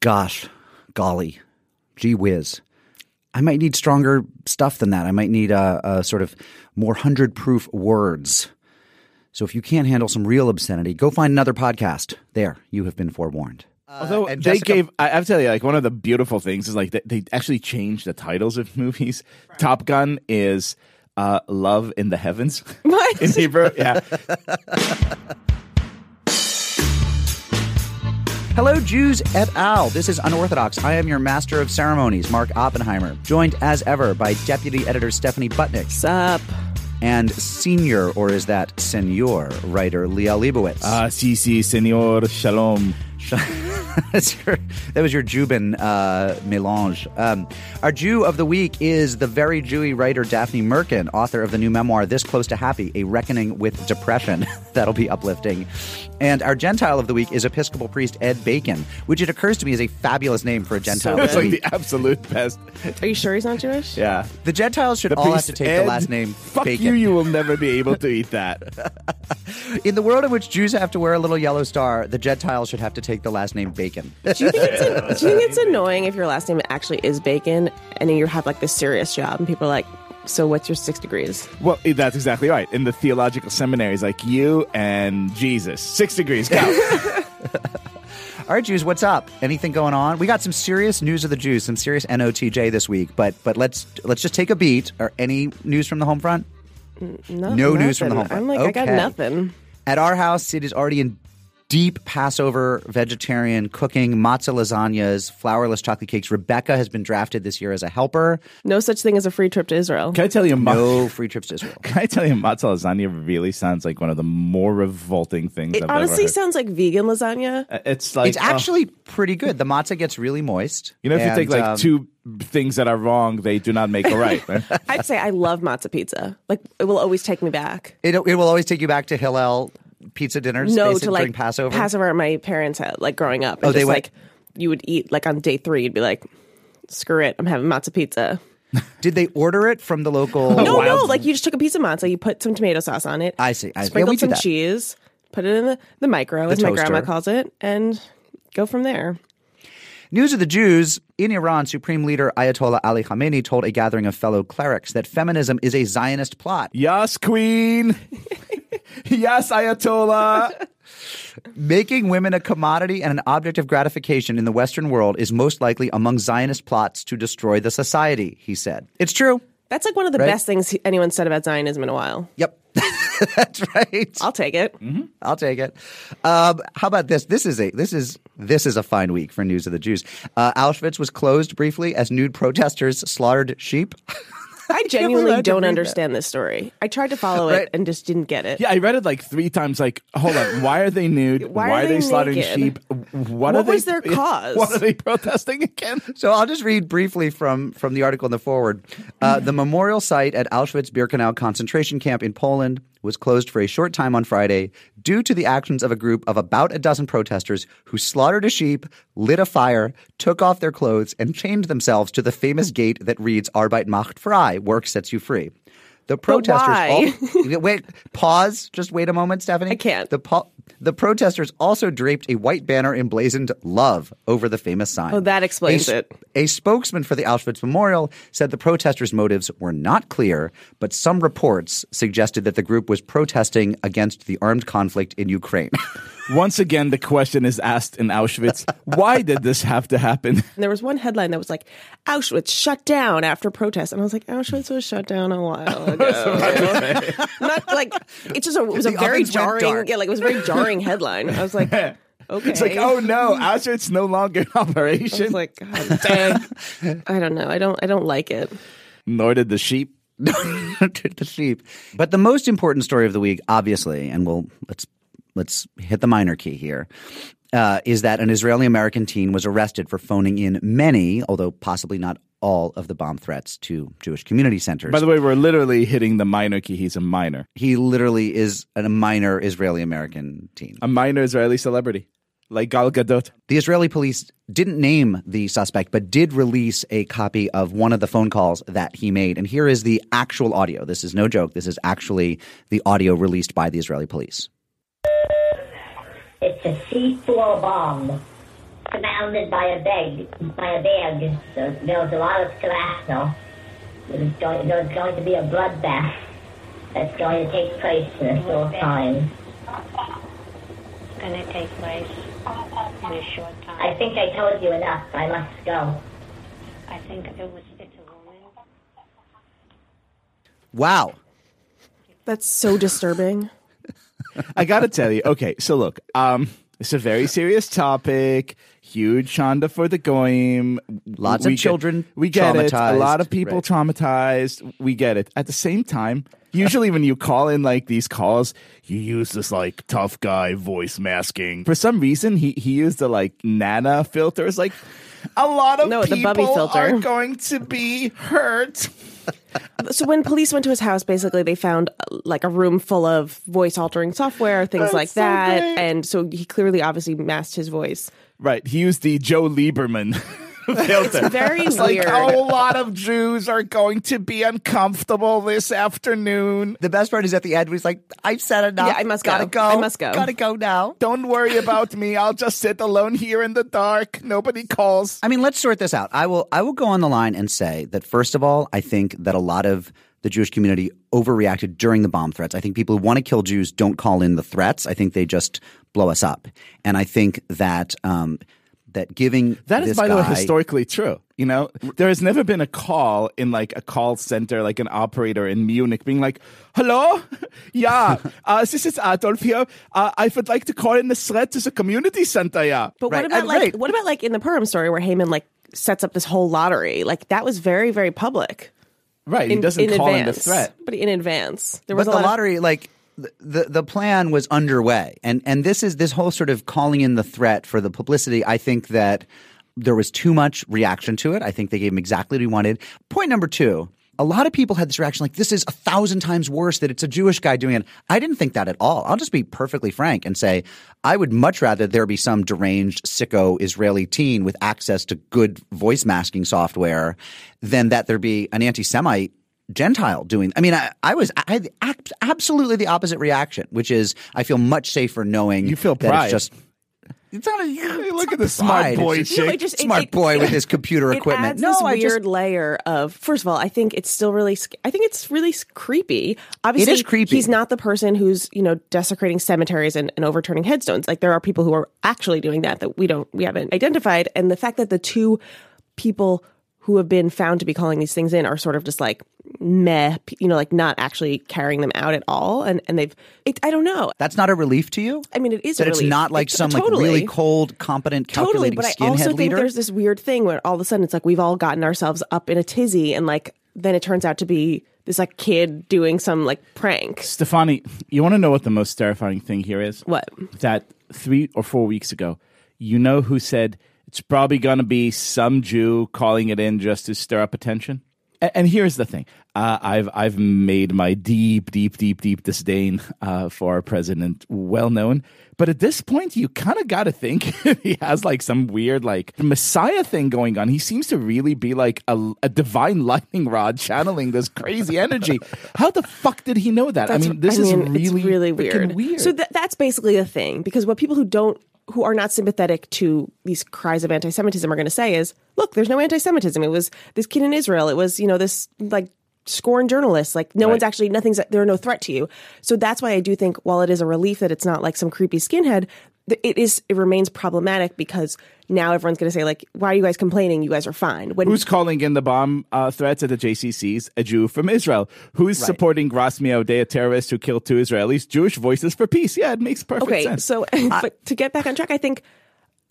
Gosh, golly, gee whiz. I might need stronger stuff than that. I might need a, a sort of more hundred proof words. So if you can't handle some real obscenity, go find another podcast. There, you have been forewarned. Although and they Jessica- gave, I, I have to tell you, like one of the beautiful things is like they, they actually changed the titles of movies. Top Gun is uh, Love in the Heavens What? in Hebrew. Yeah, Hello, Jews et al. This is Unorthodox. I am your master of ceremonies, Mark Oppenheimer, joined as ever by deputy editor Stephanie Butnick Sup? and senior, or is that senor, writer Liel Leibovitz. ah, si, si, Senor Shalom. That's your, that was your Jubin uh, melange. Um, our Jew of the week is the very Jewy writer Daphne Merkin, author of the new memoir This Close to Happy: A Reckoning with Depression. That'll be uplifting. And our Gentile of the week is Episcopal priest Ed Bacon, which it occurs to me is a fabulous name for a Gentile. So It's like the absolute best. Are you sure he's not Jewish? Yeah. The Gentiles should The all have to take Ed, the last name Fuck Bacon. you, you will never be able to eat that. In the world in which Jews have to wear a little yellow star, the Gentiles should have to take the last name Bacon. Do you think it's do you think it's annoying if your last name actually is Bacon and then you have like this serious job and people are like, so what's your six degrees? Well, eh, that's exactly right. In the theological seminaries, like you and Jesus, six degrees. Go. All right, Jews, what's up? Anything going on? We got some serious news of the Jews, some serious NOTJ this week, but but let's let's just take a beat. Or any news from the home front? No, No news from the home front. I'm like, I got nothing. At our house, it is already in deep Passover vegetarian cooking, matzah lasagnas, flourless chocolate cakes. Rebecca has been drafted this year as a helper. No such thing as a free trip to Israel. Can I tell you, ma- No free trips to Israel. Can I tell you, matzah lasagna really sounds like one of the more revolting things It I've honestly ever heard. sounds like vegan lasagna. Uh, It's like it's actually pretty good. The matzah gets really moist. you know, if you and, take like um, two things that are wrong, they do not make a right. right? I'd say I love matzah pizza. Like it will always take me back. it, it will always take you back to Hillel pizza dinners. No, to like Passover. Passover at my parents' house, like growing up. Oh, And they just, went- like you would eat like on day three, you'd be like, screw it, I'm having matzah pizza. Did they order it from the local? No, no, like you just took a piece of matzah, you put some tomato sauce on it. I see, I see. Yeah, Sprinkled we do some that. cheese, put it in the, the micro, as my grandma calls it, and go from there. News of the Jews in Iran, Supreme Leader Ayatollah Ali Khamenei told a gathering of fellow clerics that feminism is a Zionist plot. yes, queen. yes, Ayatollah. Making women a commodity and an object of gratification in the Western world is most likely among Zionist plots to destroy the society, he said. It's true. That's like one of the Right. best things he- anyone said about Zionism in a while. Yep. That's right. I'll take it. I'll take it. Um, how about this? This is a this is this is a fine week for news of the Jews. Uh, Auschwitz was closed briefly as nude protesters slaughtered sheep. I believe I genuinely don't read that. understand this story. I tried to follow Right. it and just didn't get it. Yeah, I read it like three times. Like, hold on, why are they nude? Why are are they they slaughtering naked? sheep? What, What are they, was their cause? What are they protesting again? So I'll just read briefly from from the article in the forward. Uh, the memorial site at Auschwitz-Birkenau concentration camp in Poland was closed for a short time on Friday due to the actions of a group of about a dozen protesters who slaughtered a sheep, lit a fire, took off their clothes, and chained themselves to the famous gate that reads "Arbeit macht frei," "Work sets you free." The protesters. why? al- wait, pause. Just wait a moment, Stephanie. I can't. The po- the protesters also draped a white banner emblazoned "Love" over the famous sign. Oh, that explains A it. A spokesman for the Auschwitz Memorial said the protesters' motives were not clear, but some reports suggested that the group was protesting against the armed conflict in Ukraine. Once again, the question is asked in Auschwitz: Why did this have to happen? And there was one headline that was like, Auschwitz shut down after protest. And I was like, Auschwitz was shut down a while ago. Not like, it's just a, it was a The very jarring, yeah, like it was a very jarring headline. I was like, okay. It's like, oh no, Auschwitz no longer in I operation. was like, God dang. I don't know. I don't, I don't like it. Nor did the sheep. the sheep. But the most important story of the week, obviously, and we'll let's let's hit the minor key here, uh, is that an Israeli American teen was arrested for phoning in many, although possibly not all, of the bomb threats to Jewish community centers. By the way, we're literally hitting the minor key. He's a minor, he literally is a minor Israeli American teen. a minor Israeli celebrity, like Gal Gadot. The Israeli police didn't name the suspect, but did release a copy of one of the phone calls that he made. And here is the actual audio. This is no joke. This is actually the audio released by the Israeli police. It's a C4 bomb. surrounded by a bag. By a bag. So there was a lot of shrapnel. There's going, there's going to be a bloodbath that's going to take place in a short time. It's going to take place in a short time. I think I told you enough. I must go. I think it was. It's a woman. Wow. That's so disturbing. I gotta tell you. Okay, so look, um, it's a very serious topic. Huge shanda for the goyim. Lots of get- children we get it. A lot of people Right. traumatized. We get it. At the same time, usually when you call in like these calls, you use this like tough guy voice masking. For some reason, he he used the like Nana filters. Like a lot of No, the people Bubby filter. are going to be hurt. So when police went to his house, basically they found uh, like a room full of voice altering software, things That's like so that, great. and so he clearly, obviously, masked his voice. Right. He used the Joe Lieberman filter. very It's like weird. a lot of Jews are going to be uncomfortable this afternoon. The best part is at the end, he's like, I've said enough. Yeah, I must Gotta go. go. I must go. Gotta go now. Don't worry about me. I'll just sit alone here in the dark. Nobody calls. I mean, let's sort this out. I will I will go on the line and say that first of all, I think that a lot of the Jewish community overreacted during the bomb threats. I think people who want to kill Jews don't call in the threats. I think they just blow us up. And I think that um, that giving That is, this by the way, historically true. You know, there has never been a call in like a call center, like an operator in Munich, being like, "Hello, yeah, uh, this is Adolf here. Uh, I would like to call in the threat to the community center." Yeah, But Right, what about and- like right. what about like in the Purim story where Haman like sets up this whole lottery? Like that was very very public. right. he In, doesn't in call in advance, the threat. but in advance there was but a the lot of- lottery, like the, the plan was underway, and and this is this whole sort of calling in the threat for the publicity. I think that there was too much reaction to it. I think they gave him exactly what he wanted. Point number two. A lot of people had this reaction like this is a thousand times worse that it's a Jewish guy doing it. I didn't think that at all. I'll just be perfectly frank and say I would much rather there be some deranged sicko Israeli teen with access to good voice masking software than that there be an anti-Semite Gentile doing. I mean, I, I was I had act, absolutely the opposite reaction, which is I feel much safer knowing You feel that pride. It's just it's not a Hey, look it's at the smart boy just- No, chick. just- smart it- boy with his computer it equipment. adds no, this I weird just layer of. First of all, I think it's still really. I think it's really creepy. Obviously, is creepy. He's not the person who's you know desecrating cemeteries and, and overturning headstones. Like there are people who are actually doing that that we don't we haven't identified. And the fact that the two people who have been found to be calling these things in are sort of just like meh, you know, like not actually carrying them out at all. And and they've. It, I don't know. that's not a relief to you. I mean, it is that a it's not like It's- some like really cold, competent, totally calculating but i skinhead also think leader. there's this weird thing where all of a sudden it's like we've all gotten ourselves up in a tizzy and like then it turns out to be this like kid doing some like prank Stephanie, you want to know what the most terrifying thing here is? What? That three or four weeks ago, you know who said it's probably going to be some Jew calling it in just to stir up attention? And, and here's the thing: uh, I've I've made my deep, deep, deep, deep disdain uh, for our president well known. But at this point, you kind of got to think he has like some weird like messiah thing going on. He seems to really be like a, a divine lightning rod channeling this crazy energy. How the fuck did he know that? I mean, this is mean, really it's really weird. weird. so th- that's basically the thing because what people who don't who are not sympathetic to these cries of anti-semitism are going to say is look there's no anti-semitism. It was this kid in israel. It was you know this like scorn journalists like no Right. one's actually nothing's they're no threat to you. So that's why i do think while it is a relief that it's not like some creepy skinhead it is it remains problematic because now everyone's going to say like why are you guys complaining you guys are fine when Who's calling in the bomb uh, threats at the JCCs? A Jew from Israel. Who's supporting Rasmea Odeh terrorist who killed two Israelis? Jewish Voices for Peace. Yeah, it makes perfect okay sense. so but to get back on track i think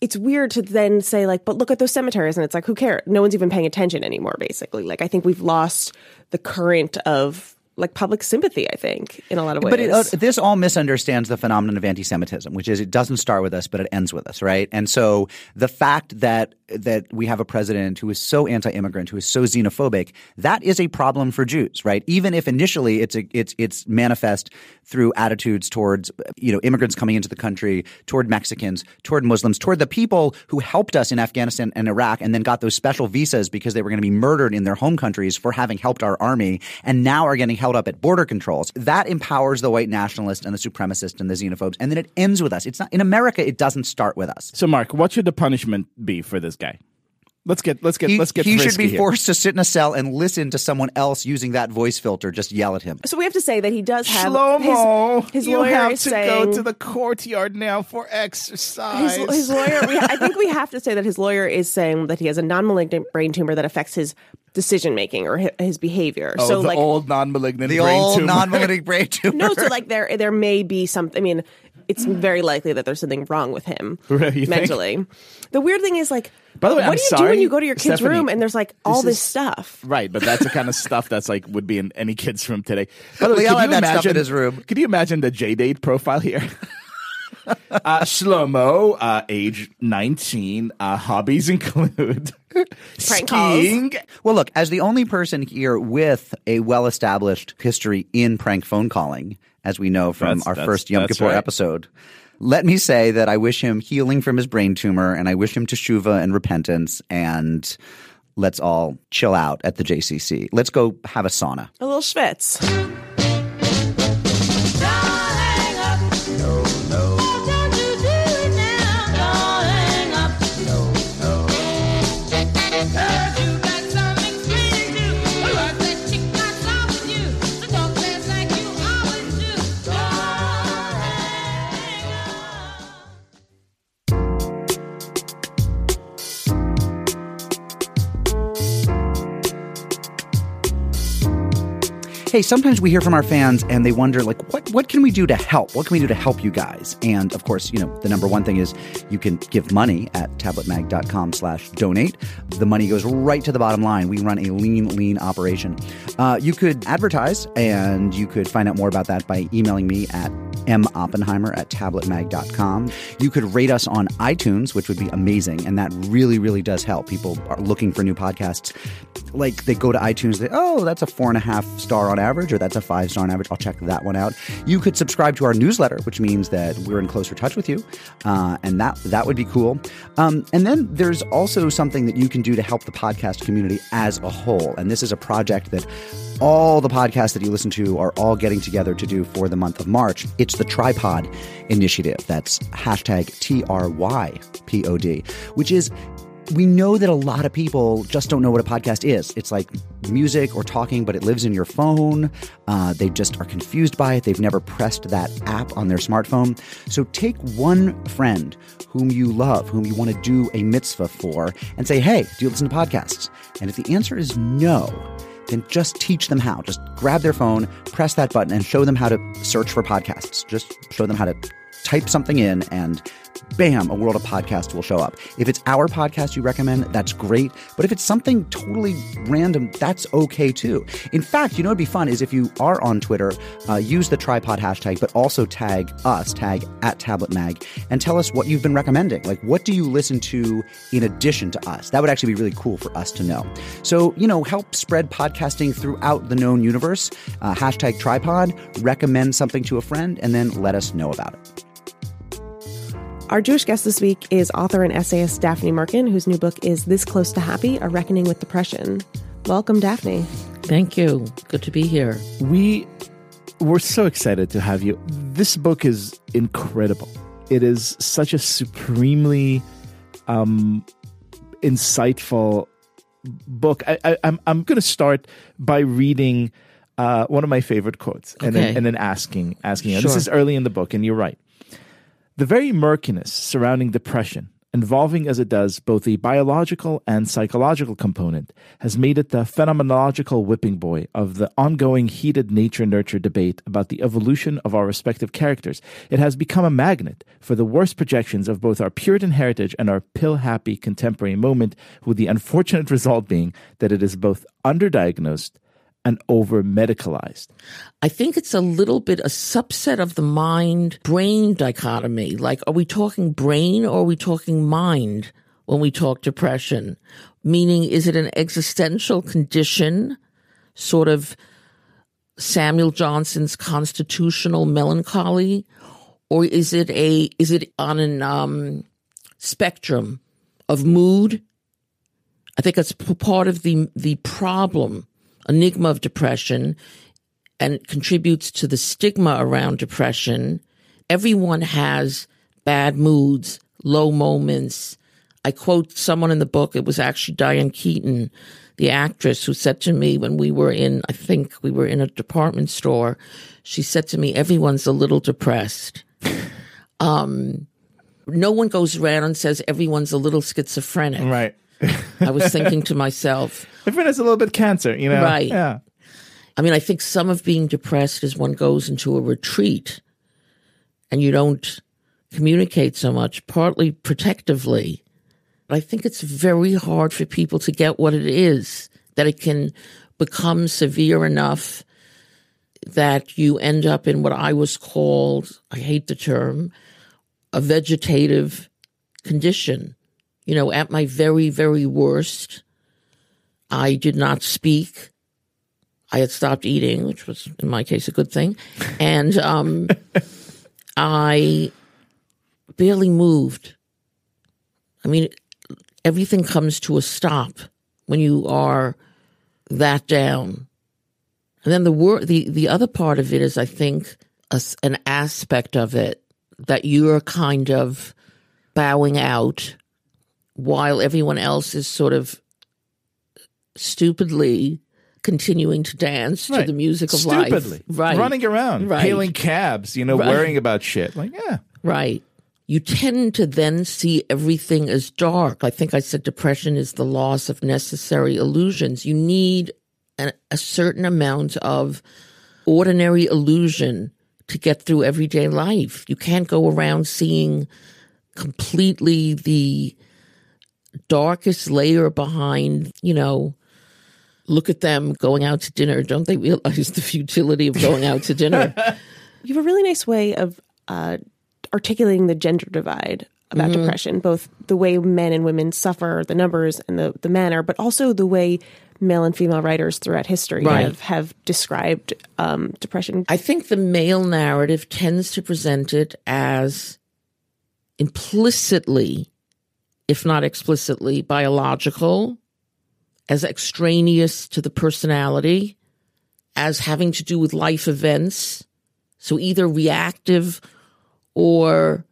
it's weird to then say like but look at those cemeteries and it's like who cares no one's even paying attention anymore basically like i think we've lost the current of like public sympathy i think in a lot of ways But it, uh, this all misunderstands the phenomenon of anti-Semitism, which is it doesn't start with us, but it ends with us, right? And so the fact that that we have a president who is so anti-immigrant, who is so xenophobic, that is a problem for Jews, right? Even if initially it's a, it's it's manifest through attitudes towards you know immigrants coming into the country, toward Mexicans, toward Muslims, toward the people who helped us in Afghanistan and Iraq, and then got those special visas because they were going to be murdered in their home countries for having helped our army, and now are getting held held up at border controls. That empowers the white nationalist and the supremacist and the xenophobes, and then it ends with us. It's not in America. It doesn't start with us. So, Mark, what should the punishment be for this guy? Let's get let's get He, let's get. he should be here. forced to sit in a cell and listen to someone else using that voice filter just yell at him. So we have to say that he does have Shlomo, his, his you lawyer have is to saying go to the courtyard now for exercise. his, his lawyer. We, I think we have to say that his lawyer is saying that he has a non-malignant brain tumor that affects his decision making or hi- his behavior. oh, so the like old non-malignant The brain old tumor. non-malignant brain tumor. no, so like there there may be some. I mean, it's very likely that there's something wrong with him Really, you think? mentally. The weird thing is like, By the way, what I'm do you do when you go to your kid's Stephanie, room and there's like all this this is- stuff? Right, but that's the kind of stuff that's like would be in any kid's room today. By the way, Leo could had you that stuff imagine in his room. Could you imagine the J date profile here? uh, Shlomo, uh, age 19. Uh, hobbies include Prank calls. skiing. Well, look, as the only person here with a well-established history in prank phone calling, as we know from That's- our that's- first Yom Kippur right. episode, let me say that I wish him healing from his brain tumor, and I wish him teshuva and repentance, and let's all chill out at the JCC. Let's go have a sauna. A little schwitz. Hey, sometimes we hear from our fans and they wonder, like, what, what can we do to help? What can we do to help you guys? And of course, you know, the number one thing is you can give money at tabletmag.com slash donate. The money goes right to the bottom line. We run a lean, lean operation. Uh, you could advertise and you could find out more about that by emailing me at moppenheimer at tabletmag.com. You could rate us on iTunes, which would be amazing. And that really, really does help. People are looking for new podcasts. Like they go to iTunes, they, oh, that's a four and a half star on average, or that's a five star on average. I'll check that one out. You could subscribe to our newsletter, which means that we're in closer touch with you. Uh, and that, that would be cool. Um, and then there's also something that you can do to help the podcast community as a whole. And this is a project that all the podcasts that you listen to are all getting together to do for the month of March. It's the Trypod Initiative. That's hashtag T R Y P O D, which is we know that a lot of people just don't know what a podcast is. It's like music or talking, but it lives in your phone. Uh, they just are confused by it. They've never pressed that app on their smartphone. So take one friend whom you love, whom you want to do a mitzvah for, and say, hey, do you listen to podcasts? And if the answer is no, then just teach them how. Just grab their phone, press that button, and show them how to search for podcasts. Just show them how to type something in and bam, a world of podcasts will show up. If it's our podcast you recommend, that's great. But if it's something totally random, that's okay too. In fact, you know what'd be fun is if you are on Twitter, uh, use the trypod hashtag, but also tag us, tag at Tablet Mag, and tell us what you've been recommending. Like, what do you listen to in addition to us? That would actually be really cool for us to know. So, you know, help spread podcasting throughout the known universe. Uh, hashtag trypod, recommend something to a friend, and then let us know about it. Our Jewish guest this week is author and essayist Daphne Merkin, whose new book is This Close to Happy A Reckoning with Depression. Welcome, Daphne. Thank you. Good to be here. We we're so excited to have you. This book is incredible. It is such a supremely um, insightful book. I, I, I'm I'm going to start by reading uh, one of my favorite quotes, and then and then asking asking. and This is early in the book, and you're right. The very murkiness surrounding depression, involving as it does both a biological and psychological component, has made it the phenomenological whipping boy of the ongoing heated nature nurture debate about the evolution of our respective characters. It has become a magnet for the worst projections of both our Puritan heritage and our pill happy contemporary moment, with the unfortunate result being that it is both underdiagnosed and over medicalized. I think it's a little bit a subset of the mind brain dichotomy. Like, are we talking brain or are we talking mind when we talk depression? Meaning, is it an existential condition, sort of Samuel Johnson's constitutional melancholy? Or is it a, is it on an, um, spectrum of mood? I think that's part of the, the problem, enigma of depression and contributes to the stigma around depression. Everyone has bad moods, low moments. I quote someone in the book, it was actually Diane Keaton, the actress, who said to me when we were in, I think we were in a department store, she said to me, everyone's a little depressed. um, no one goes around and says everyone's a little schizophrenic. Right. I was thinking to myself, Everyone has a little bit cancer, you know? Right. Yeah. I mean, I think some of being depressed is one goes into a retreat and you don't communicate so much, partly protectively. But I think it's very hard for people to get what it is, that it can become severe enough that you end up in what I was called, I hate the term, a vegetative condition. You know, at my very, very worst, I did not speak. I had stopped eating, which was in my case a good thing. And um, I barely moved. I mean, everything comes to a stop when you are that down. And then the wor- the the other part of it is, I think, a an aspect of it that you're kind of bowing out while everyone else is sort of stupidly continuing to dance to the music of Stupidly. life. Right. Running around, Right. hailing cabs, you know, Right. worrying about shit. Like, yeah. Right. You tend to then see everything as dark. I think I said depression is the loss of necessary illusions. You need a, a certain amount of ordinary illusion to get through everyday life. You can't go around seeing completely the darkest layer behind, you know, look at them going out to dinner. Don't they realize the futility of going out to dinner? You have a really nice way of uh, articulating the gender divide about depression, both the way men and women suffer, the numbers and the, the manner, but also the way male and female writers throughout history Right. have, have described um, depression. I think the male narrative tends to present it as implicitly, if not explicitly, biological, as extraneous to the personality, as having to do with life events. So either reactive or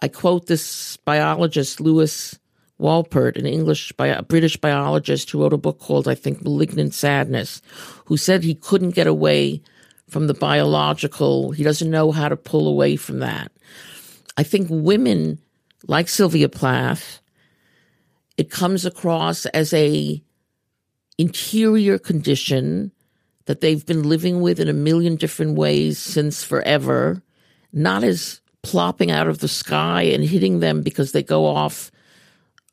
I quote this biologist, Lewis Wolpert, an English, bi- a British biologist who wrote a book called, I think, Malignant Sadness, who said he couldn't get away from the biological. He doesn't know how to pull away from that. I think women like Sylvia Plath, it comes across as a interior condition that they've been living with in a million different ways since forever, not as plopping out of the sky and hitting them because they go off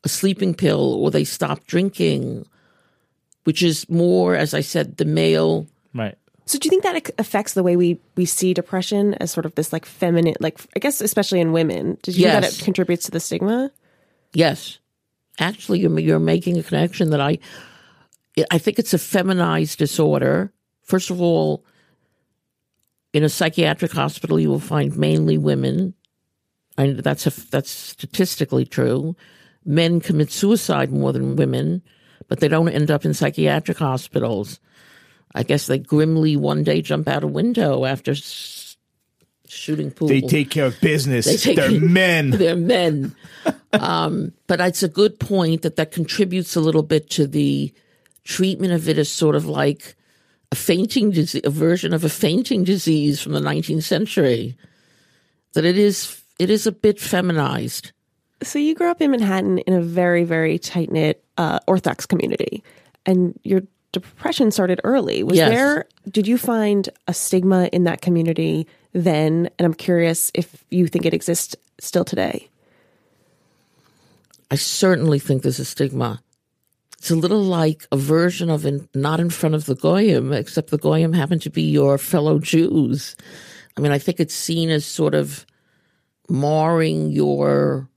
a sleeping pill or they stop drinking, which is more, as I said, the male. Right. So do you think that affects the way we, we see depression as sort of this like feminine, like I guess especially in women? Did you think that it contributes to the stigma? Yes, actually, you're you're making a connection that I I think it's a feminized disorder. First of all, in a psychiatric hospital, you will find mainly women, and that's a, that's statistically true. Men commit suicide more than women, but they don't end up in psychiatric hospitals. I guess they grimly one day jump out a window after s- shooting pool. They take care of business. They take- They're men. they're men. um, but it's a good point that that contributes a little bit to the treatment of it as sort of like a fainting disease, a version of a fainting disease from the 19th century. That it is, it is a bit feminized. So you grew up in Manhattan in a very, very tight knit uh, Orthodox community, and your depression started early. Was Yes. there? Did you find a stigma in that community then? And I'm curious if you think it exists still today. I certainly think there's a stigma. It's a little like a version of in, not in front of the goyim, except the goyim happen to be your fellow Jews. I mean, I think it's seen as sort of marring your,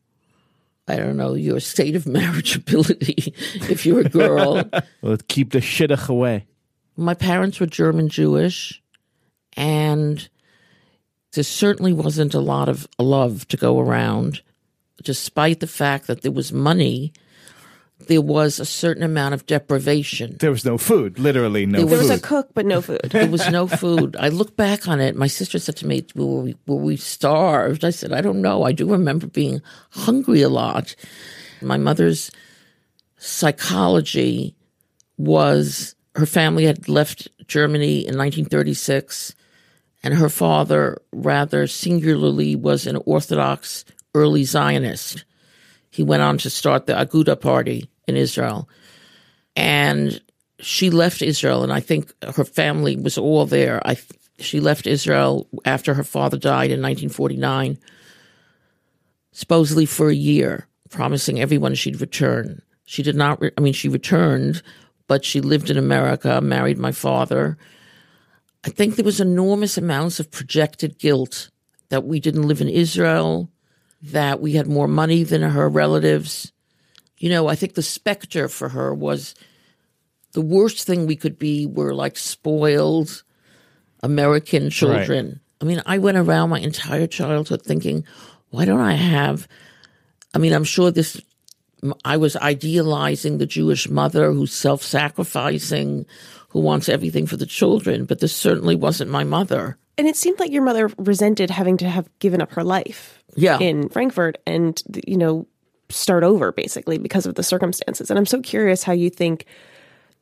I don't know, your state of marriageability if you're a girl. Well, keep the shidduch away. My parents were German Jewish, and there certainly wasn't a lot of love to go around, despite the fact that there was money. There was a certain amount of deprivation. There was no food, literally no There There was a cook, but no food. There was no food. I look back on it. My sister said to me, were we, were we starved? I said, I don't know. I do remember being hungry a lot. My mother's psychology was her family had left Germany in 1936, and her father, rather singularly, was an Orthodox early Zionist. He went on to start the Aguda Party in Israel. And she left Israel, and I think her family was all there. I she left Israel after her father died in 1949, supposedly for a year, promising everyone she'd return. She did not. Re- I mean, she returned, but she lived in America, married my father. I think there was enormous amounts of projected guilt that we didn't live in Israel, that we had more money than her relatives. You know, I think the specter for her was the worst thing we could be were like spoiled American children. I mean, I went around my entire childhood thinking, why don't I have? I mean, I'm sure this, I was idealizing the Jewish mother who's self sacrificing, who wants everything for the children, but this certainly wasn't my mother. And it seemed like your mother resented having to have given up her life Yeah. in Frankfurt and, you know, start over basically because of the circumstances. And I'm so curious how you think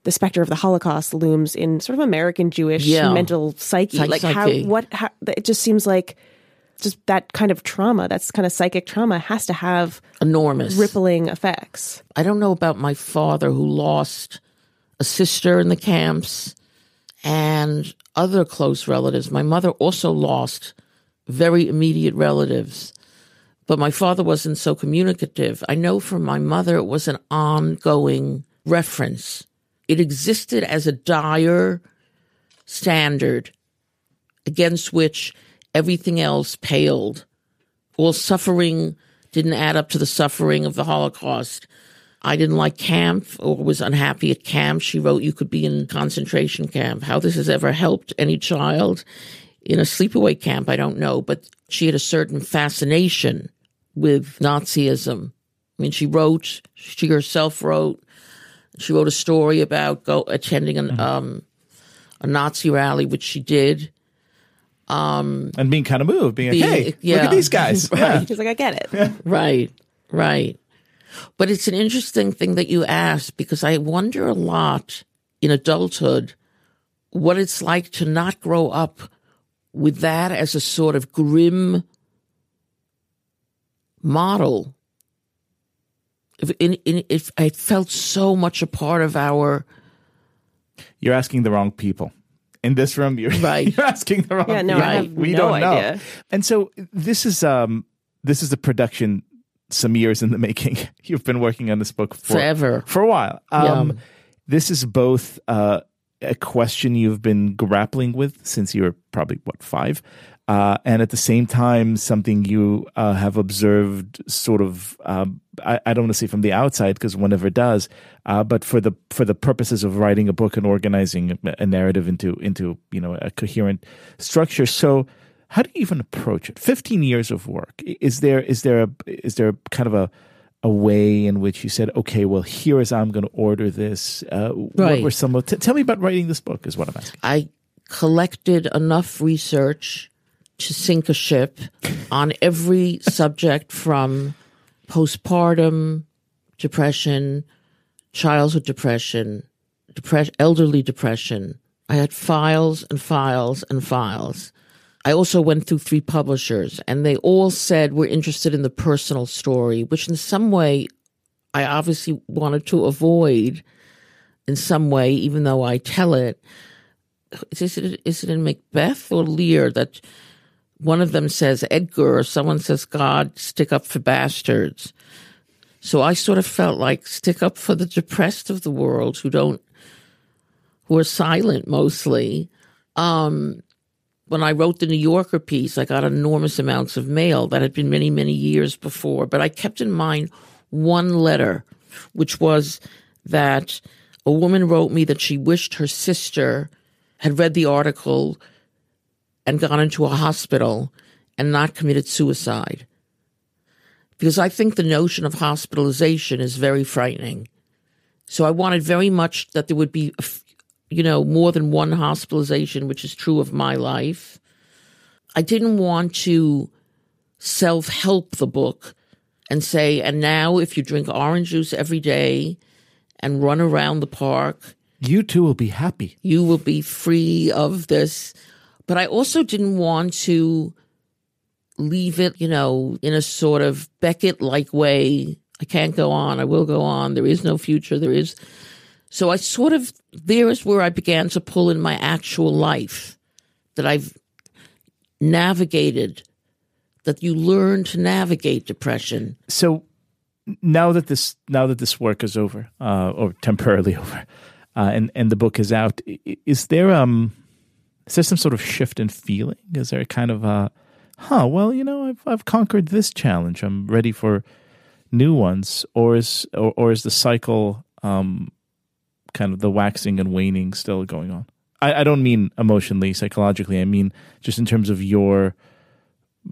the specter of the Holocaust looms in sort of American Jewish Yeah. mental psyche. Psych- like how, what, how, it just seems like just that kind of trauma, that's kind of psychic trauma has to have Enormous. rippling effects. I don't know about my father who lost a sister in the camps and other close relatives. My mother also lost very immediate relatives, but my father wasn't so communicative. I know from my mother it was an ongoing reference. It existed as a dire standard against which everything else paled. All suffering didn't add up to the suffering of the Holocaust. I didn't like camp or was unhappy at camp. She wrote, You could be in concentration camp. How this has ever helped any child in a sleepaway camp, I don't know. But she had a certain fascination with Nazism. I mean, she wrote, she herself wrote, she wrote a story about go attending an, um, a Nazi rally, which she did. Um, and being kind of moved, being like, Being- hey, look at these guys. Yeah. He's like, I get it. Right, right. But it's an interesting thing that you ask because I wonder a lot in adulthood what it's like to not grow up with that as a sort of grim model. If, in, in, if I felt so much a part of our You're asking the wrong people. In this room, you're, Right. you're asking the wrong Yeah, no, people. I have we no don't know. idea. And so this is um this is a production some years in the making. You've been working on this book for, Forever. For a while. Um Yeah. this is both uh a question you've been grappling with since you were probably what five, uh, and at the same time something you uh, have observed sort of. Um, I, I don't want to say from the outside because one never does, uh, but for the for the purposes of writing a book and organizing a, narrative into into you know a coherent structure. So, how do you even approach it? Fifteen years of work. Is there is there a is there kind of a a way in which you said, okay, well, here is how I'm going to order this. Uh, What were some of? T- tell me about writing this book. Is what I'm asking. I collected enough research to sink a ship on every subject from postpartum depression, childhood depression, elderly depression. I had files and files and files. I also went through three publishers, and they all said we're interested in the personal story, which in some way I obviously wanted to avoid in some way, even though I tell it is it is it in Macbeth or Lear that one of them says Edgar or someone says God stick up for bastards. So I sort of felt like stick up for the depressed of the world who don't who are silent mostly. Um when I wrote the New Yorker piece, I got enormous amounts of mail that had been many, many years before, but I kept in mind one letter, which was that a woman wrote me that she wished her sister had read the article and gone into a hospital and not committed suicide. Because I think the notion of hospitalization is very frightening. So I wanted very much that there would be, you know, more than one hospitalization, which is true of my life. I didn't want to self help the book and say, and now if you drink orange juice every day and run around the park, You too will be happy. you will be free of this. But I also didn't want to leave it, you know, in a sort of Beckett like way. I can't go on. I will go on. There is no future. There is. So I sort of, there is where I began to pull in my actual life that I've navigated, that you learn to navigate depression. So now that this now that this work is over, uh, or temporarily over, uh, and and the book is out, is there um is there some sort of shift in feeling? Is there a kind of uh, huh? Well, you know, I've I've conquered this challenge. I'm ready for new ones, or is or, or is the cycle um kind of the waxing and waning still going on? I, I don't mean emotionally, psychologically. I mean just in terms of your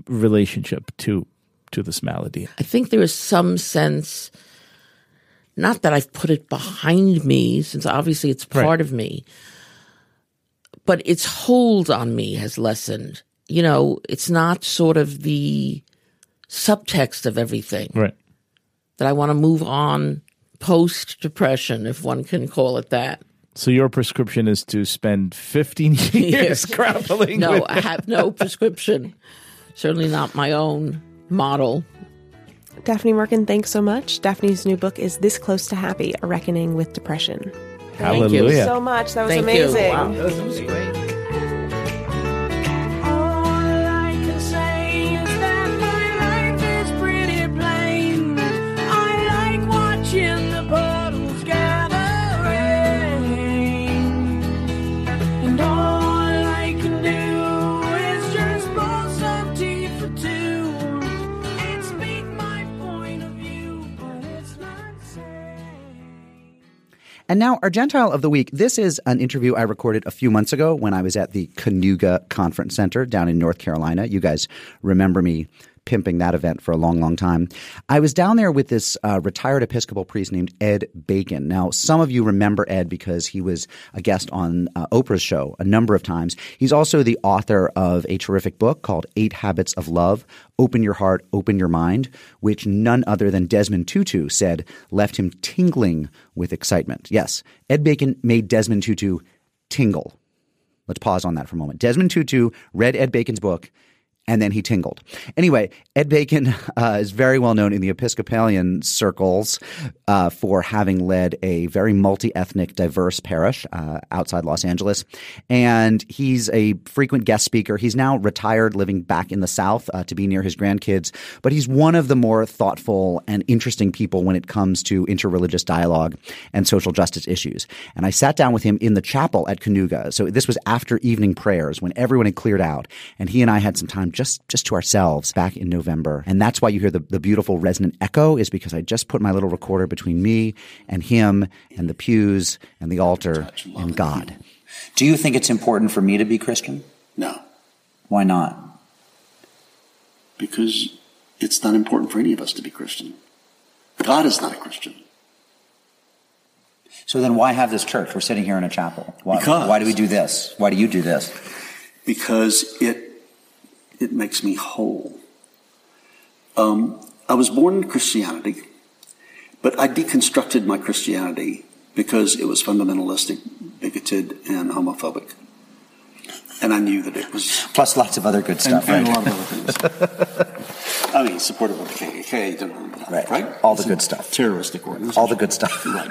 relationship to to this malady. I think there is some sense, not that I've put it behind me, since obviously it's part Right. of me, but its hold on me has lessened. You know, it's not sort of the subtext of everything Right. that I want to move on post depression, if one can call it that. So your prescription is to spend 15 years grappling No, with I have no prescription. Certainly not my own model. Daphne Merkin, thanks so much. Daphne's new book is This Close to Happy A Reckoning with Depression. Thank you. So much. That was Thank amazing. you. Wow, that was great. And now, our Gentile of the Week. This is an interview I recorded a few months ago when I was at the Kanuga Conference Center down in North Carolina. You guys remember me pimping that event for a long, long time. I was down there with this uh, retired Episcopal priest named Ed Bacon. Now, some of you remember Ed because he was a guest on uh, Oprah's show a number of times. He's also the author of a terrific book called Eight Habits of Love Open Your Heart, Open Your Mind, which none other than Desmond Tutu said left him tingling with excitement. Yes, Ed Bacon made Desmond Tutu tingle. Let's pause on that for a moment. Desmond Tutu read Ed Bacon's book and then he tingled. Anyway, Ed Bacon uh, is very well known in the Episcopalian circles uh, for having led a very multi ethnic, diverse parish uh, outside Los Angeles. And he's a frequent guest speaker. He's now retired, living back in the South uh, to be near his grandkids. But he's one of the more thoughtful and interesting people when it comes to interreligious dialogue and social justice issues. And I sat down with him in the chapel at Kanuga. So this was after evening prayers when everyone had cleared out. And he and I had some time just, just to ourselves back in November. And that's why you hear the, the beautiful resonant echo is because I just put my little recorder between me and him and the pews and the altar and God. Do you think it's important for me to be Christian? No, Why not? because it's not important for any of us to be Christian. God is not a Christian. So then why have this church? We're sitting here in a chapel. Why, Because- why do we do this? Why do you do this? because it it makes me whole. Um, I was born in Christianity, but I deconstructed my Christianity because it was fundamentalistic, bigoted, and homophobic, and I knew that it was Plus lots of other good and, stuff, and a lot of other things. I mean, supportive of the KKK, Right. right? All the It's good stuff. terroristic organization. All the good stuff. Right.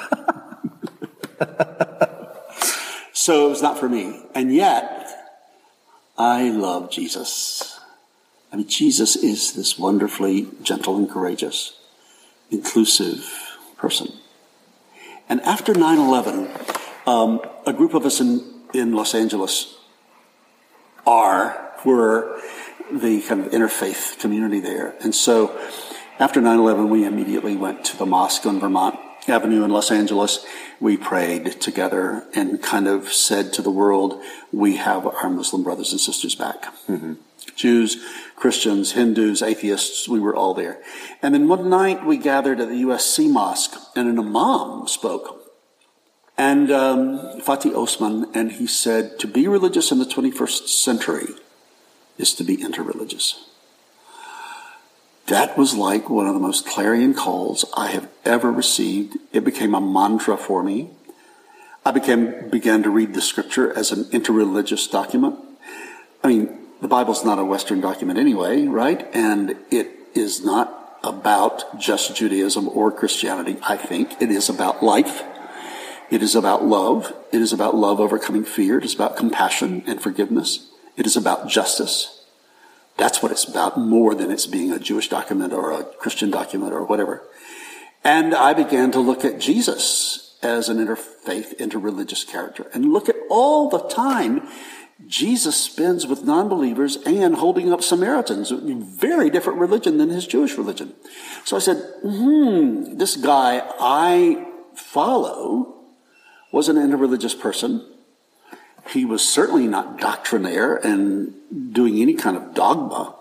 so it was not for me. And yet, I love Jesus. Jesus is this wonderfully gentle and courageous, inclusive person. And after 9 11, um, a group of us in, in Los Angeles are, were the kind of interfaith community there. And so after 9 11, we immediately went to the mosque on Vermont Avenue in Los Angeles. We prayed together and kind of said to the world, we have our Muslim brothers and sisters back. Jews, Christians, Hindus, atheists, we were all there. And then one night we gathered at the USC mosque and an imam spoke. and um, Fathi Osman, and he said, to be religious in the 21st century is to be interreligious. That was like one of the most clarion calls I have ever received. It became a mantra for me. I became, began to read the scripture as an interreligious document. I mean, the Bible's not a Western document anyway, right? And it is not about just Judaism or Christianity, I think. It is about life. It is about love. It is about love overcoming fear. It is about compassion and forgiveness. It is about justice. That's what it's about more than it's being a Jewish document or a Christian document or whatever. And I began to look at Jesus as an interfaith, interreligious character and look at all the time Jesus spends with non-believers and holding up Samaritans, a very different religion than his Jewish religion. So I said, hmm, this guy I follow was an interreligious person. He was certainly not doctrinaire and doing any kind of dogma.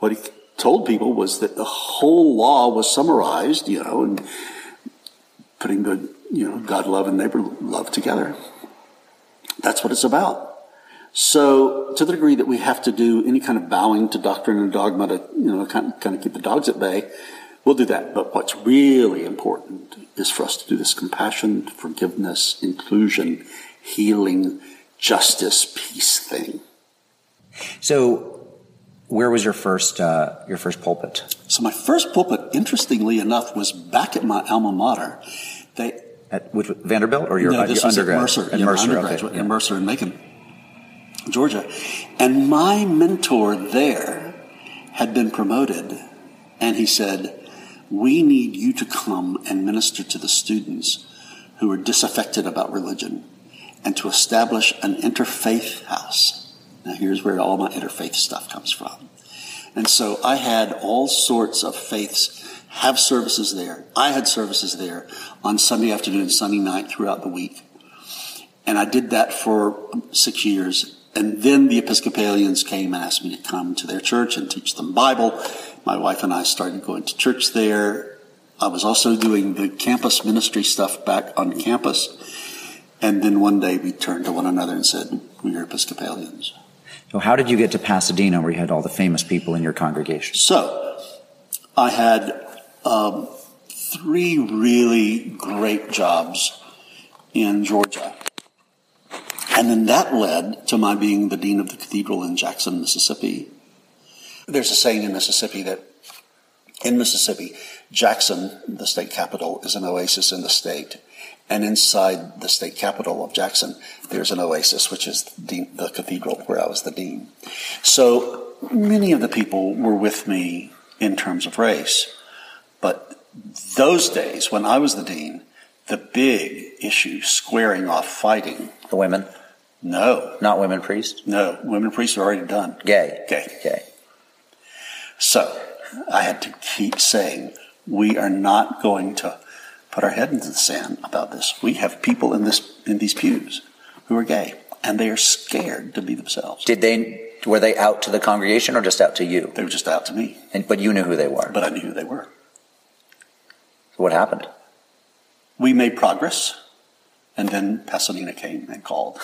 What he told people was that the whole law was summarized, you know, and putting the, you know, God love and neighbor love together. That's what it's about. So, to the degree that we have to do any kind of bowing to doctrine and dogma to, you know, kind of, kind of keep the dogs at bay, we'll do that. But what's really important is for us to do this compassion, forgiveness, inclusion, healing, justice, peace thing. So, where was your first uh, your first pulpit? So, my first pulpit, interestingly enough, was back at my alma mater. They At which Vanderbilt or your, no, this your was at undergrad? Mercer, At yeah, Mercer, undergraduate okay. in Mercer in Macon, Georgia. And my mentor there had been promoted, and he said, We need you to come and minister to the students who are disaffected about religion and to establish an interfaith house. Now, here's where all my interfaith stuff comes from. And so I had all sorts of faiths have services there. I had services there on Sunday afternoon, Sunday night, throughout the week. And I did that for six years. And then the Episcopalians came and asked me to come to their church and teach them Bible. My wife and I started going to church there. I was also doing the campus ministry stuff back on campus. And then one day we turned to one another and said, We are Episcopalians. So, how did you get to Pasadena, where you had all the famous people in your congregation? So, I had um, three really great jobs in Georgia. And then that led to my being the dean of the cathedral in Jackson, Mississippi. There's a saying in Mississippi that in Mississippi, Jackson, the state capital, is an oasis in the state. And inside the state capital of Jackson, there's an oasis, which is the, the cathedral where I was the dean. So many of the people were with me in terms of race. But those days, when I was the dean, the big issue, squaring off fighting. The women? No. Not women priests? No. Women priests are already done. Gay. Gay. Gay. So I had to keep saying, we are not going to put our head into the sand about this. We have people in this in these pews who are gay, and they are scared to be themselves. Did they? Were they out to the congregation or just out to you? They were just out to me, And, but you knew who they were. but I knew who they were. So what happened? We made progress, and then Pasadena came and called.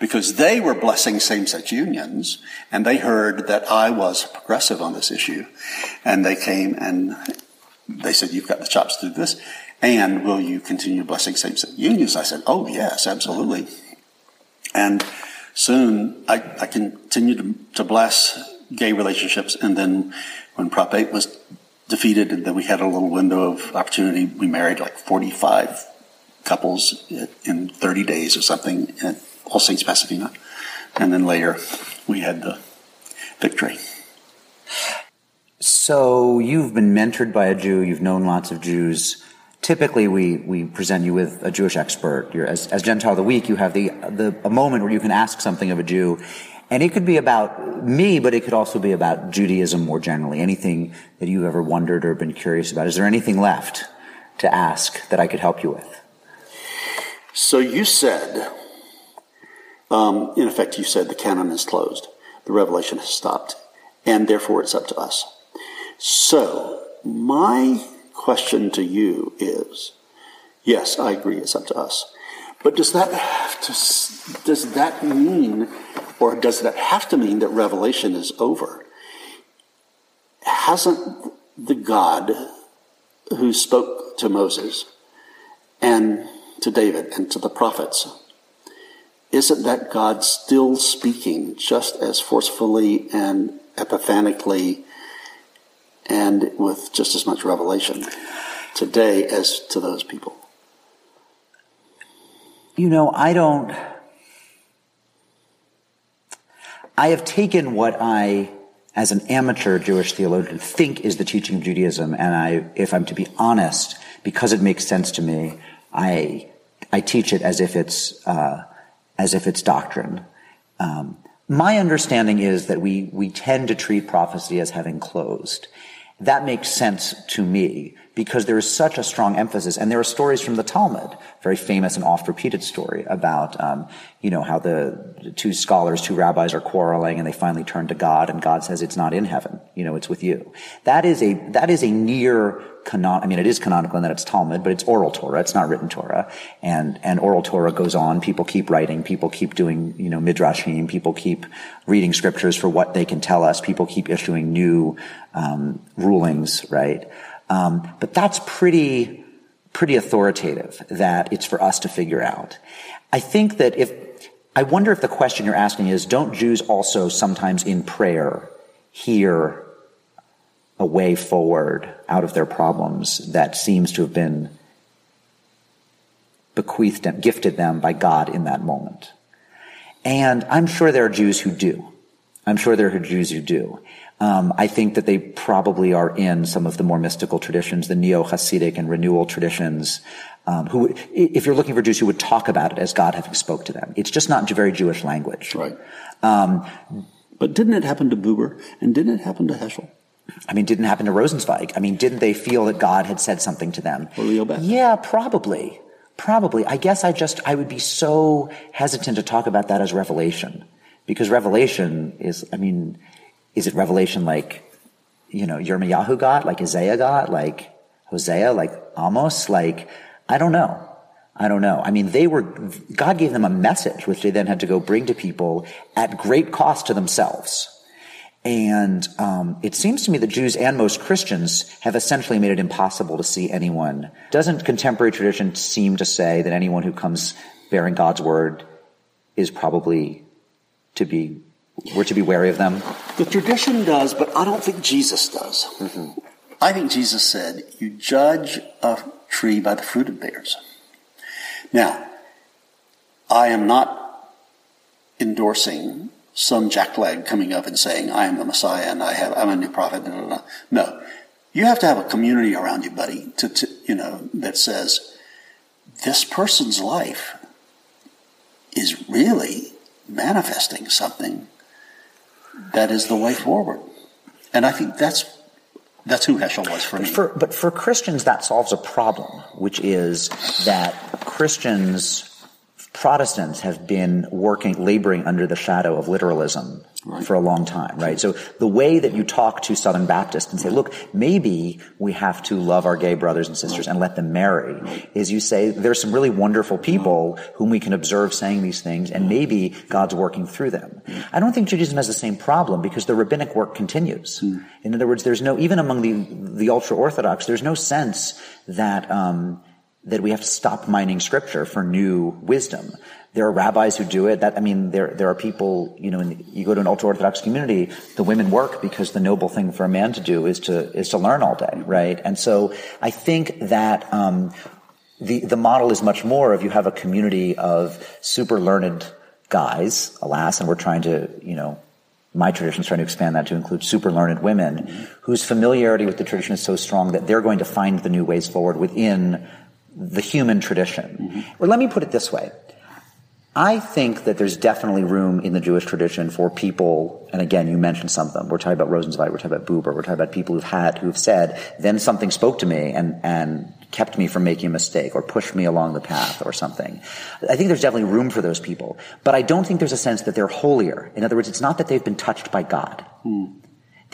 Because they were blessing same sex unions, and they heard that I was progressive on this issue. And they came and they said, You've got the chops to do this. And will you continue blessing same sex unions? I said, Oh, yes, absolutely. And soon I, I continued to, to bless gay relationships. And then when Prop 8 was defeated, and then we had a little window of opportunity, we married like 45 couples in 30 days or something All Saints Pasadena. And then later we had the victory. So you've been mentored by a Jew. You've known lots of Jews. Typically, we, we present you with a Jewish expert. You're, as, as Gentile of the Week, you have the, the a moment where you can ask something of a Jew, and it could be about me, but it could also be about Judaism more generally. Anything that you've ever wondered or been curious about. Is there anything left to ask that I could help you with? So you said, um, in effect, you said the canon is closed, the revelation has stopped, and therefore it's up to us. So my question to you is, yes, I agree, it's up to us. But does that to, does that mean, or does that have to mean that Revelation is over? Hasn't the God who spoke to Moses and to David and to the prophets, isn't that God still speaking just as forcefully and epiphanically and with just as much revelation today as to those people? You know, I don't. I have taken what I, as an amateur Jewish theologian, think is the teaching of Judaism, and I, if I'm to be honest, because it makes sense to me, I, I teach it as if it's, uh, as if it's doctrine. Um, my understanding is that we, we tend to treat prophecy as having closed. That makes sense to me because there is such a strong emphasis, and there are stories from the Talmud, very famous and oft-repeated story about, um, you know, how the two scholars, two rabbis are quarreling, and they finally turn to God, and God says, "It's not in heaven, you know, it's with you." That is a that is a near canon. I mean, it is canonical in that it's Talmud, but it's oral Torah. It's not written Torah, and and oral Torah goes on. People keep writing. People keep doing, you know, midrashim. People keep reading scriptures for what they can tell us. People keep issuing new um, rulings, right? Um, but that's pretty, pretty authoritative that it's for us to figure out. I think that if, I wonder if the question you're asking is, don't Jews also sometimes in prayer hear a way forward out of their problems that seems to have been bequeathed them, gifted them by God in that moment? And I'm sure there are Jews who do. I'm sure there are Jews who do. Um, I think that they probably are in some of the more mystical traditions, the neo-Hasidic and renewal traditions. Um, who, if you're looking for Jews who would talk about it as God having spoke to them, it's just not very Jewish language. Right. Um, But didn't it happen to Buber? And didn't it happen to Heschel? I mean, didn't happen to Rosenzweig. I mean, didn't they feel that God had said something to them? Or Leo Bass? Yeah, probably. Probably. I guess I just, I would be so hesitant to talk about that as revelation. Because revelation is, I mean, is it revelation like, you know, Yirmiyahu got, like Isaiah got, like Hosea, like Amos? Like, I don't know. I don't know. I mean, they were, God gave them a message, which they then had to go bring to people at great cost to themselves. And um, it seems to me that Jews and most Christians have essentially made it impossible to see anyone. Doesn't contemporary tradition seem to say that anyone who comes bearing God's word is probably to be, we're to be wary of them? The tradition does, but I don't think Jesus does. Mm-hmm. I think Jesus said, You judge a tree by the fruit it bears. Now, I am not endorsing some jackleg coming up and saying, I am the Messiah and I have, I'm a new prophet. No, no, no. no. You have to have a community around you, buddy, to, to, you know, that says, this person's life is really manifesting something that is the way forward. And I think that's that's who Heschel was for me. For, but for Christians, that solves a problem, which is that Christians, Protestants have been working, laboring under the shadow of literalism for a long time, right? So the way that you talk to Southern Baptists and say, look, maybe we have to love our gay brothers and sisters and let them marry, is you say, there's some really wonderful people whom we can observe saying these things, and maybe God's working through them. I don't think Judaism has the same problem because the rabbinic work continues. In other words, there's no, even among the, the ultra-Orthodox, there's no sense that, um, that we have to stop mining scripture for new wisdom. There are rabbis who do it. That I mean, there there are people. You know, in, you go to an ultra orthodox community, the women work because the noble thing for a man to do is to is to learn all day, right? And so I think that um, the the model is much more of you have a community of super learned guys, alas, and we're trying to you know my tradition is trying to expand that to include super learned women whose familiarity with the tradition is so strong that they're going to find the new ways forward within the human tradition. Well, let me put it this way. I think that there's definitely room in the Jewish tradition for people, and again, you mentioned some of them. We're talking about Rosenzweig, we're talking about Buber, we're talking about people who've had, who've said, then something spoke to me and, and kept me from making a mistake or pushed me along the path or something. I think there's definitely room for those people. But I don't think there's a sense that they're holier. In other words, it's not that they've been touched by God. Hmm.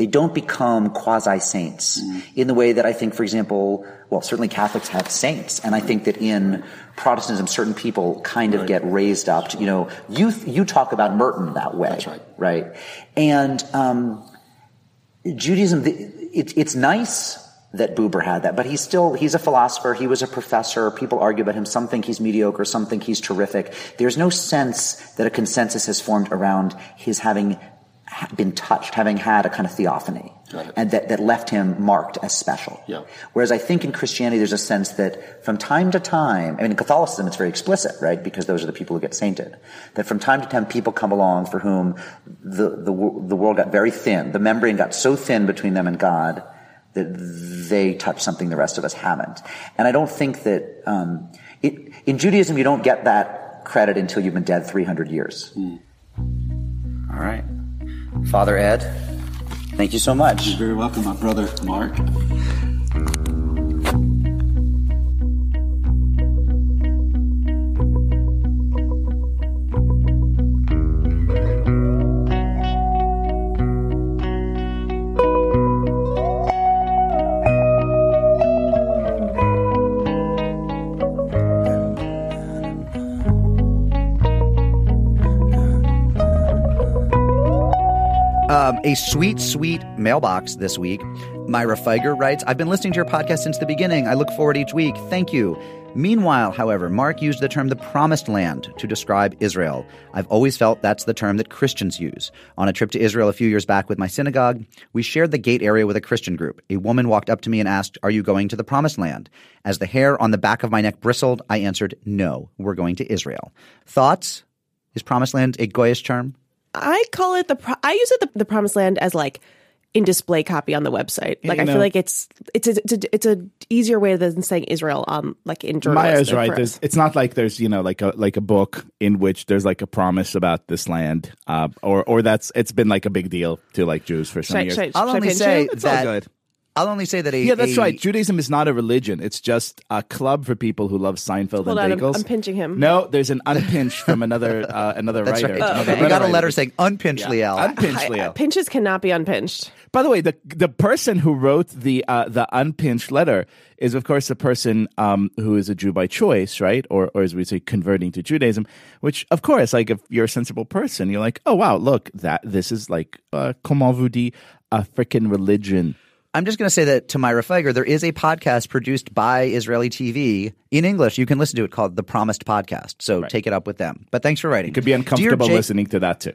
They don't become quasi saints in the way that I think, for example, well, certainly Catholics have saints, and I think that in Protestantism, certain people kind of get raised up. To, you know, you you talk about Merton that way, That's right. right? And um, Judaism, it, it's nice that Buber had that, but he's still, he's a philosopher, he was a professor, people argue about him, some think he's mediocre, some think he's terrific. There's no sense that a consensus has formed around his having ha- been touched, having had a kind of theophany, Got and that, that left him marked as special. Yeah. Whereas I think in Christianity, there's a sense that from time to time, I mean, in Catholicism, it's very explicit, right? Because those are the people who get sainted. That from time to time, people come along for whom the, the, the world got very thin. The membrane got so thin between them and God that they touch something the rest of us haven't. And I don't think that, um, it, in Judaism, you don't get that credit until you've been dead 300 years. All right. Father Ed, thank you so much. You're very welcome, my brother Mark. A sweet, sweet mailbox this week. Myra Feiger writes, I've been listening to your podcast since the beginning. I look forward each week. Thank you. Meanwhile, however, Mark used the term the promised land to describe Israel. I've always felt that's the term that Christians use. On a trip to Israel a few years back with my synagogue, we shared the gate area with a Christian group. A woman walked up to me and asked, Are you going to the promised land? As the hair on the back of my neck bristled, I answered, No, we're going to Israel. Thoughts? Is promised land a Goyish term? I call it the. Pro- I use it the, the promised land as like in display copy on the website. Like you I feel like it's it's a, it's a it's a easier way than saying Israel on like in journalism. Maya's right. There's, it's not like there's you know like a like a book in which there's like a promise about this land, uh, or or that's it's been like a big deal to like Jews for some Should I- years. should I- I'll should only say? It's that good. I'll only say that a Yeah, that's a- right. Judaism is not a religion. It's just a club for people who love Seinfeld Hold and on, I'm- bagels. I'm pinching him. No, there's an unpinch from another uh, another That's writer. right. Another You got a letter saying unpinch Liel. Unpinch I- I- pinches cannot be unpinched. By the way, the the person who wrote the uh, the unpinched letter is, of course, a person um, who is a Jew by choice, right? Or or as we say, converting to Judaism. Which, of course, like if you're a sensible person, you're like, oh wow, look that this is like uh, comment vous dit a freaking religion. I'm just going to say that to Myra Feiger, there is a podcast produced by Israeli TV in English. You can listen to it called The Promised Podcast. So take it up with them. But thanks for writing. It could be uncomfortable Jay- listening to that too.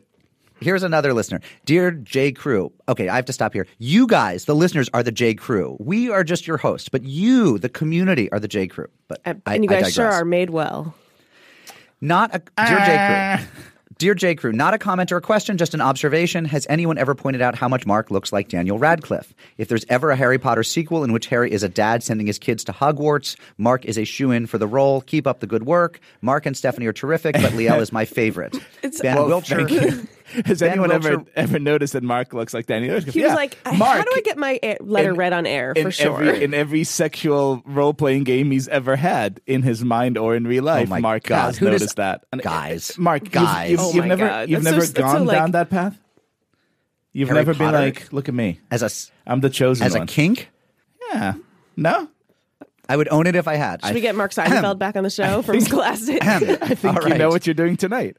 Here's another listener. Dear J. Crew. Okay, I have to stop here. You guys, the listeners, are the J. Crew. We are just your hosts, but you, the community, are the J. Crew. But And, I, and you I guys sure are made well. Not a dear J. Crew. Ah. Dear J. Crew, not a comment or a question, just an observation. Has anyone ever pointed out how much Mark looks like Daniel Radcliffe? If there's ever a Harry Potter sequel in which Harry is a dad sending his kids to Hogwarts, Mark is a shoe in for the role. Keep up the good work. Mark and Stephanie are terrific, but Liel is my favorite. It's ben Well, Wiltshire. thank you. Has Ben anyone ever ever noticed that Mark looks like Daniel? He was like, Mark, "How do I get my air- letter in- read on air in for sure?" Every, in every sexual role playing game he's ever had in his mind or in real oh life, Oh Mark God, has who does- noticed that. And, Guys, Mark, you've- guys. you've, Oh you've my never, God. you've That's never so- that's so, gone like- down that path. You've Harry never been like, look at me, as a I'm the chosen as a kink, Yeah, no, I would own it if I had. Should we get Mark Seinfeld back on the show from Scholastic? I think All you know what you're doing tonight.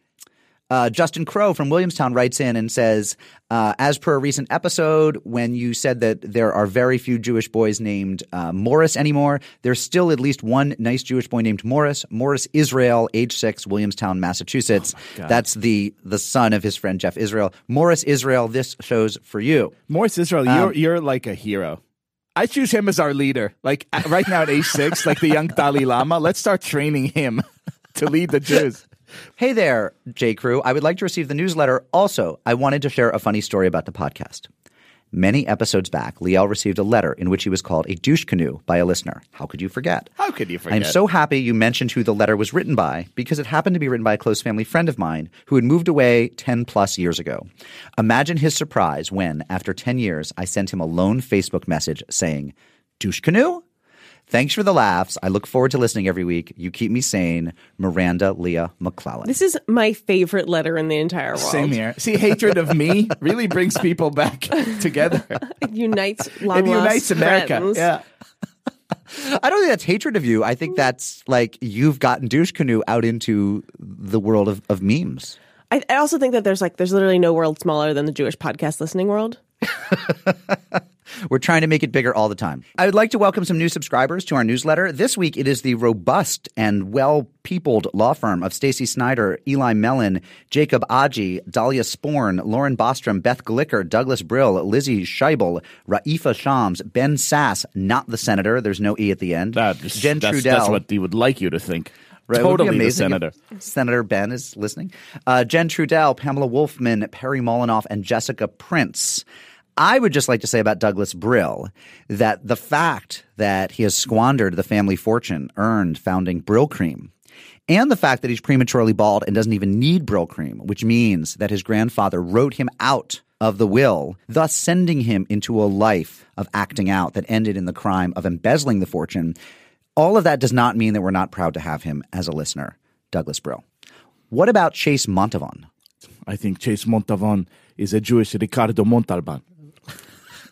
Uh, Justin Crow from Williamstown writes in and says, uh, as per a recent episode, when you said that there are very few Jewish boys named uh, Morris anymore, there's still at least one nice Jewish boy named Morris. Morris Israel, age six, Williamstown, Massachusetts. That's the the son of his friend Jeff Israel. Morris Israel, this show's for you. Morris Israel, Um, you're you're like a hero. I choose him as our leader. Like right now at age six, like the young Dalai Lama. Let's start training him to lead the Jews. Hey there, J. Crew. I would like to receive the newsletter. Also, I wanted to share a funny story about the podcast. Many episodes back, Liel received a letter in which he was called a douche canoe by a listener. How could you forget? How could you forget? I'm so happy you mentioned who the letter was written by because it happened to be written by a close family friend of mine who had moved away 10 plus years ago. Imagine his surprise when, after 10 years, I sent him a lone Facebook message saying, Douche canoe? Thanks for the laughs. I look forward to listening every week. You keep me sane. Miranda Leah McClellan. This is my favorite letter in the entire world. Same here. See, hatred of me really brings people back together. It unites long It unites America. Friends. Yeah. I don't think that's hatred of you. I think that's like you've gotten douche canoe out into the world of, of memes. I, I also think that there's like there's literally no world smaller than the Jewish podcast listening world. We're trying to make it bigger all the time. I would like to welcome some new subscribers to our newsletter. This week, it is the robust and well peopled law firm of Stacy Snyder, Eli Mellon, Jacob Aji, Dahlia Sporn, Lauren Bostrom, Beth Glicker, Douglas Brill, Lizzie Scheibel, Raifa Shams, Ben Sass, not the senator. There's no E at the end. That is, Jen that's, Trudell. that's what he would like you to think. Right, it would be totally the senator. Senator Ben is listening. Uh, Jen Trudell, Pamela Wolfman, Perry Molinoff, and Jessica Prince. I would just like to say about Douglas Brill that the fact that he has squandered the family fortune earned founding Brill Cream and the fact that he's prematurely bald and doesn't even need Brill Cream, which means that his grandfather wrote him out of the will, thus sending him into a life of acting out that ended in the crime of embezzling the fortune. All of that does not mean that we're not proud to have him as a listener, Douglas Brill. What about Chase Montavon? I think Chase Montavon is a Jewish Ricardo Montalban.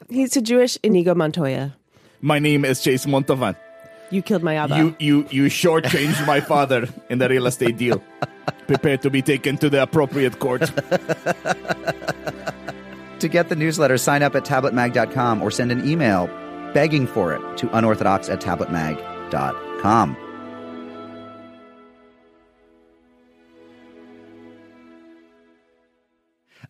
He's a Jewish Inigo Montoya. My name is Chase Montavon. You killed my Abba. You you you shortchanged my father in the real estate deal. Prepare to be taken to the appropriate court. To get the newsletter, sign up at tabletmag.com or send an email begging for it to unorthodox at tabletmag.com.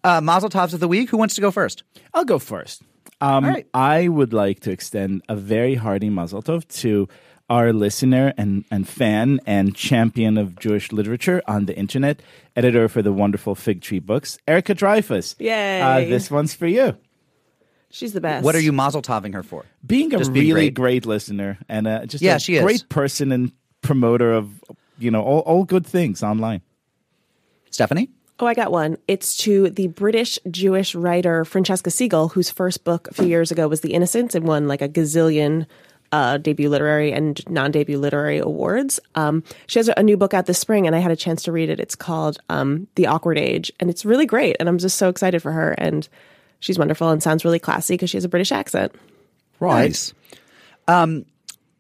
Uh, Mazel Tovs of the week. Who wants to go first? I'll go first. Um, All right. I would like to extend a very hearty mazel tov to our listener and, and fan and champion of Jewish literature on the internet, editor for the wonderful Fig Tree books, Erika Dreyfus. Yay. Uh, this one's for you. She's the best. What are you Mazel Toving her for? Being a Just being really great. great. listener and uh, just Yeah, a she is. great person and promoter of you know all, all good things online. Stephanie? Oh, I got one. It's to the British Jewish writer Francesca Segal, whose first book a few years ago was The Innocents and won like a gazillion uh, debut literary and non debut literary awards. Um, she has a new book out this spring, and I had a chance to read it. It's called um, The Awkward Age, and it's really great. And I'm just so excited for her. And she's wonderful and sounds really classy because she has a British accent. Nice. Um,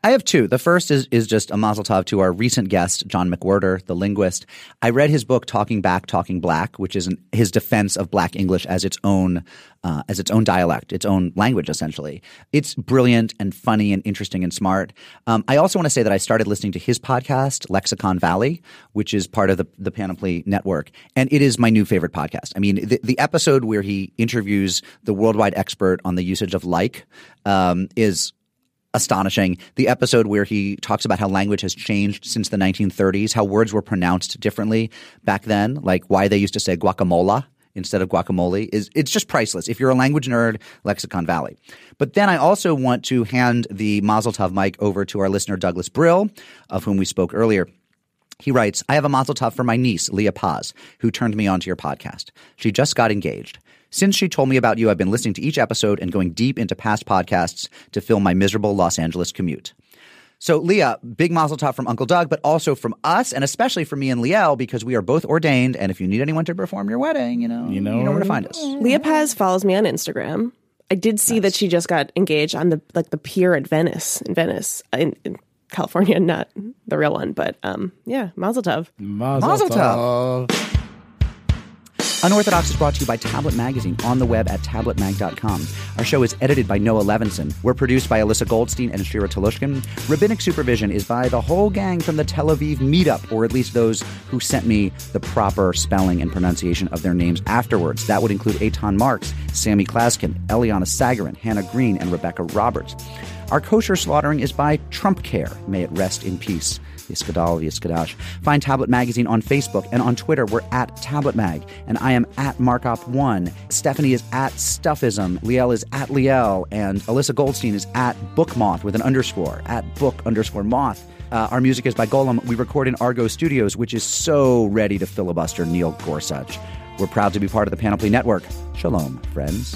I have two. The first is is just a mazel tov to our recent guest, John McWhorter, the linguist. I read his book, Talking Back, Talking Black, which is an, his defense of Black English as its own uh, as its own dialect, its own language, essentially. It's brilliant and funny and interesting and smart. Um, I also want to say that I started listening to his podcast, Lexicon Valley, which is part of the the Panoply Network, and it is my new favorite podcast. I mean, the, the episode where he interviews the worldwide expert on the usage of like um, is astonishing. The episode where he talks about how language has changed since the 1930s, how words were pronounced differently back then, like why they used to say guacamole instead of guacamole is it's just priceless. If you're a language nerd, Lexicon Valley. But then I also want to hand the Mazel Tov mic over to our listener Douglas Brill, of whom we spoke earlier. He writes, I have a mazel tov for my niece, Leah Paz, who turned me on to your podcast. She just got engaged. Since she told me about you, I've been listening to each episode and going deep into past podcasts to fill my miserable Los Angeles commute. So, Leah, big mazel tov from Uncle Doug, but also from us, and especially from me and Liel, because we are both ordained. And if you need anyone to perform your wedding, you know, you know, where to find us. Leah Paz follows me on Instagram. I did see that she just got engaged on the like the pier at Venice in Venice in, in California, not the real one, but um, yeah, Mazel Tov. Mazel tov. Unorthodox is brought to you by Tablet Magazine on the web at tabletmag.com. Our show is edited by Noah Levinson. We're produced by Alyssa Goldstein and Shira Telushkin. Rabbinic supervision is by the whole gang from the Tel Aviv meetup, or at least those who sent me the proper spelling and pronunciation of their names afterwards. That would include Eitan Marks, Sammy Klaskin, Eliana Sagarin, Hannah Green, and Rebecca Roberts. Our kosher slaughtering is by Trump Care. May it rest in peace. Yiskadal Yiskadash. Find Tablet Magazine on Facebook and on Twitter. We're at Tablet Mag, and I am at Markop1. Stephanie is at Stuffism. Liel is at Liel, and Alyssa Goldstein is at Bookmoth with an underscore, at book underscore moth. Uh, our music is by Golem. We record in Argo Studios, which is so ready to filibuster Neil Gorsuch. We're proud to be part of the Panoply Network. Shalom, friends.